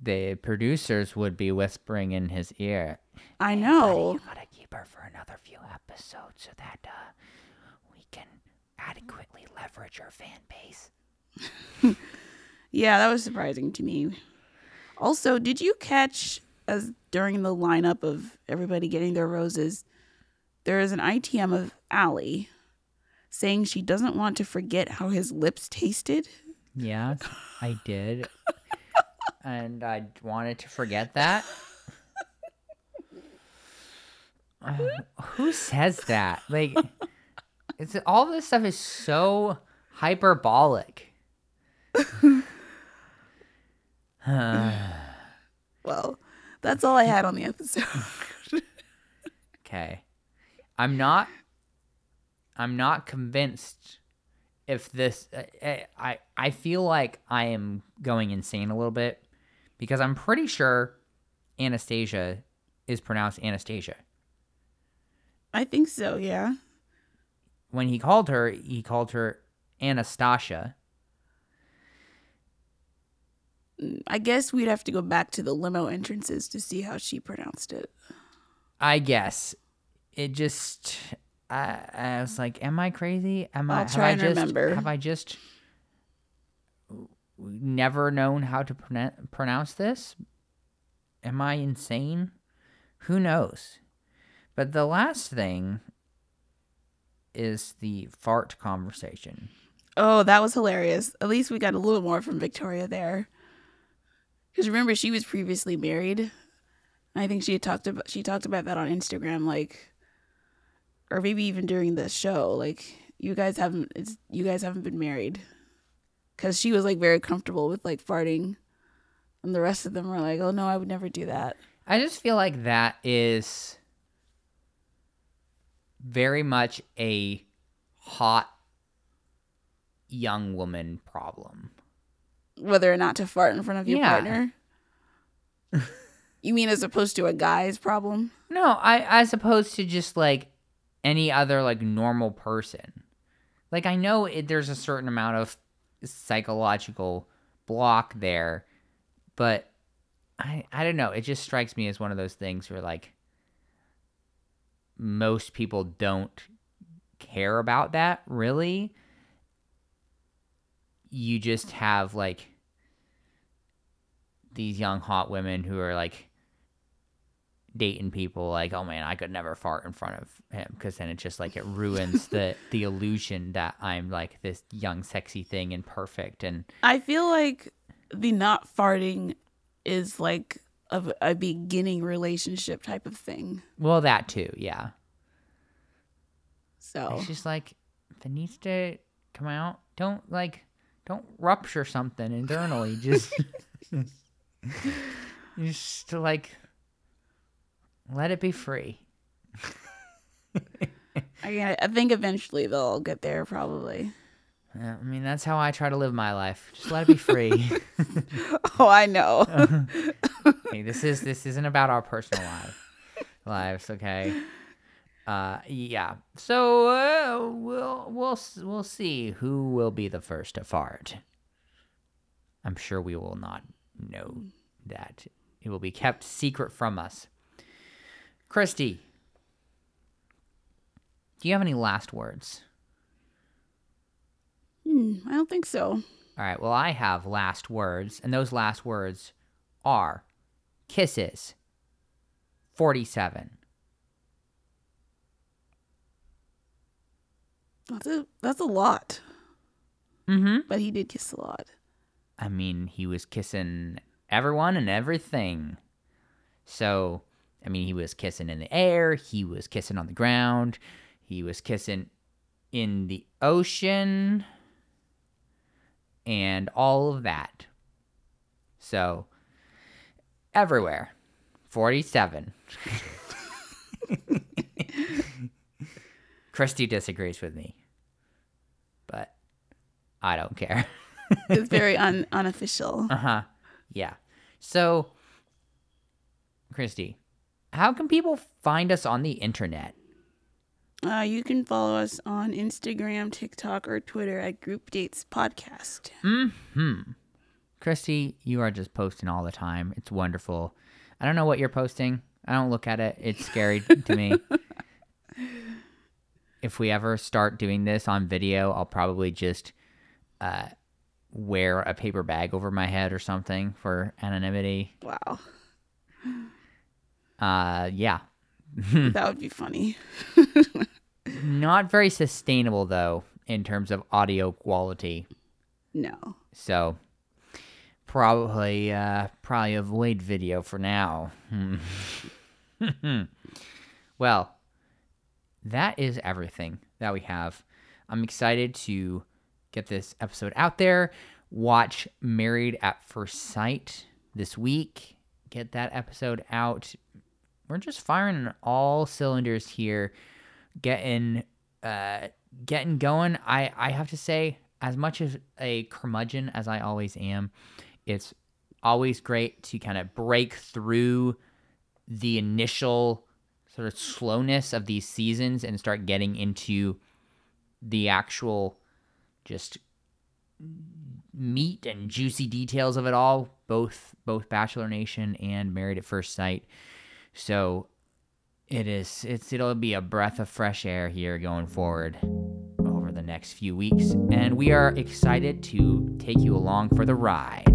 the producers would be whispering in his ear. I "Buddy, know. you gotta keep her for another few episodes so that uh, we can adequately leverage our fan base. Yeah, that was surprising to me. Also, did you catch as during the lineup of everybody getting their roses, there is an ITM of Allie saying she doesn't want to forget how his lips tasted. Yes, I did. and I wanted to forget that. Uh, who says that? Like, it's all this stuff is so hyperbolic. Well, that's all I had on the episode. Okay. I'm not I'm not convinced if this I I, I feel like I am going insane a little bit because I'm pretty sure Anastasia is pronounced Anastasia. I think so, yeah. When he called her, he called her Anastasia. I guess we'd have to go back to the limo entrances to see how she pronounced it. I guess it just I, I was like, am I crazy? Am I I'll have try I just remember. have I just never known how to pronoun- pronounce this? Am I insane? Who knows? But the last thing is the fart conversation. Oh, that was hilarious. At least we got a little more from Victoria there. Because remember, she was previously married. I think she had talked about she talked about that on Instagram, like, or maybe even during the show. Like, you guys haven't it's you guys haven't been married. Because she was like very comfortable with like farting, and the rest of them were like, "Oh no, I would never do that." I just feel like that is very much a hot young woman problem. Whether or not to fart in front of your Yeah. partner. you mean as opposed to a guy's problem? No, I I suppose to just like any other like normal person. Like I know it, there's a certain amount of psychological block there, but I I don't know. It just strikes me as one of those things where like most people don't care about that really. You just have like these young hot women who are like dating people like oh man i could never fart in front of him because then it just like it ruins the the illusion that i'm like this young sexy thing and perfect and I feel like the not farting is like a, a beginning relationship type of thing. well that too yeah So it's just like if it needs to come out don't like don't rupture something internally just just to like let it be free. I, I think eventually they'll get there probably. Yeah, i mean that's how i try to live my life. Just let it be free. Oh, I know. okay, this is this isn't about our personal life lives okay? Uh yeah. So uh, we'll we'll we'll see who will be the first to fart. I'm sure we will not know that. It will be kept secret from us christy do you have any last words Hmm, I don't think so. all right well i have last words and those last words are kisses 47 That's a that's a lot. Mm-hmm. But he did kiss a lot. I mean, he was kissing everyone and everything. So, I mean, he was kissing in the air, he was kissing on the ground, he was kissing in the ocean, and all of that. So, everywhere. 47. Christy disagrees with me, but I don't care. It's very un- unofficial. Uh huh. Yeah. So, Christy, how can people find us on the internet? Uh, you can follow us on Instagram, TikTok, or Twitter at Group Dates Podcast. Hmm. Christy, you are just posting all the time. It's wonderful. I don't know what you're posting. I don't look at it. It's scary to me. If we ever start doing this on video, I'll probably just uh, wear a paper bag over my head or something for anonymity. Wow, Uh, yeah. that would be funny. Not very sustainable though in terms of audio quality. No. So probably uh probably avoid video for now. Well, that is everything that we have. I'm excited to get this episode out there. Watch Married at First Sight this week. Get that episode out. We're just firing all cylinders here, getting uh getting going. I I have to say, as much as a curmudgeon as I always am, it's always great to kind of break through the initial sort of slowness of these seasons and start getting into the actual just meat and juicy details of it all both both bachelor nation and married at first sight so it is it's it'll be a breath of fresh air here going forward over the next few weeks. And we are excited to take you along for the ride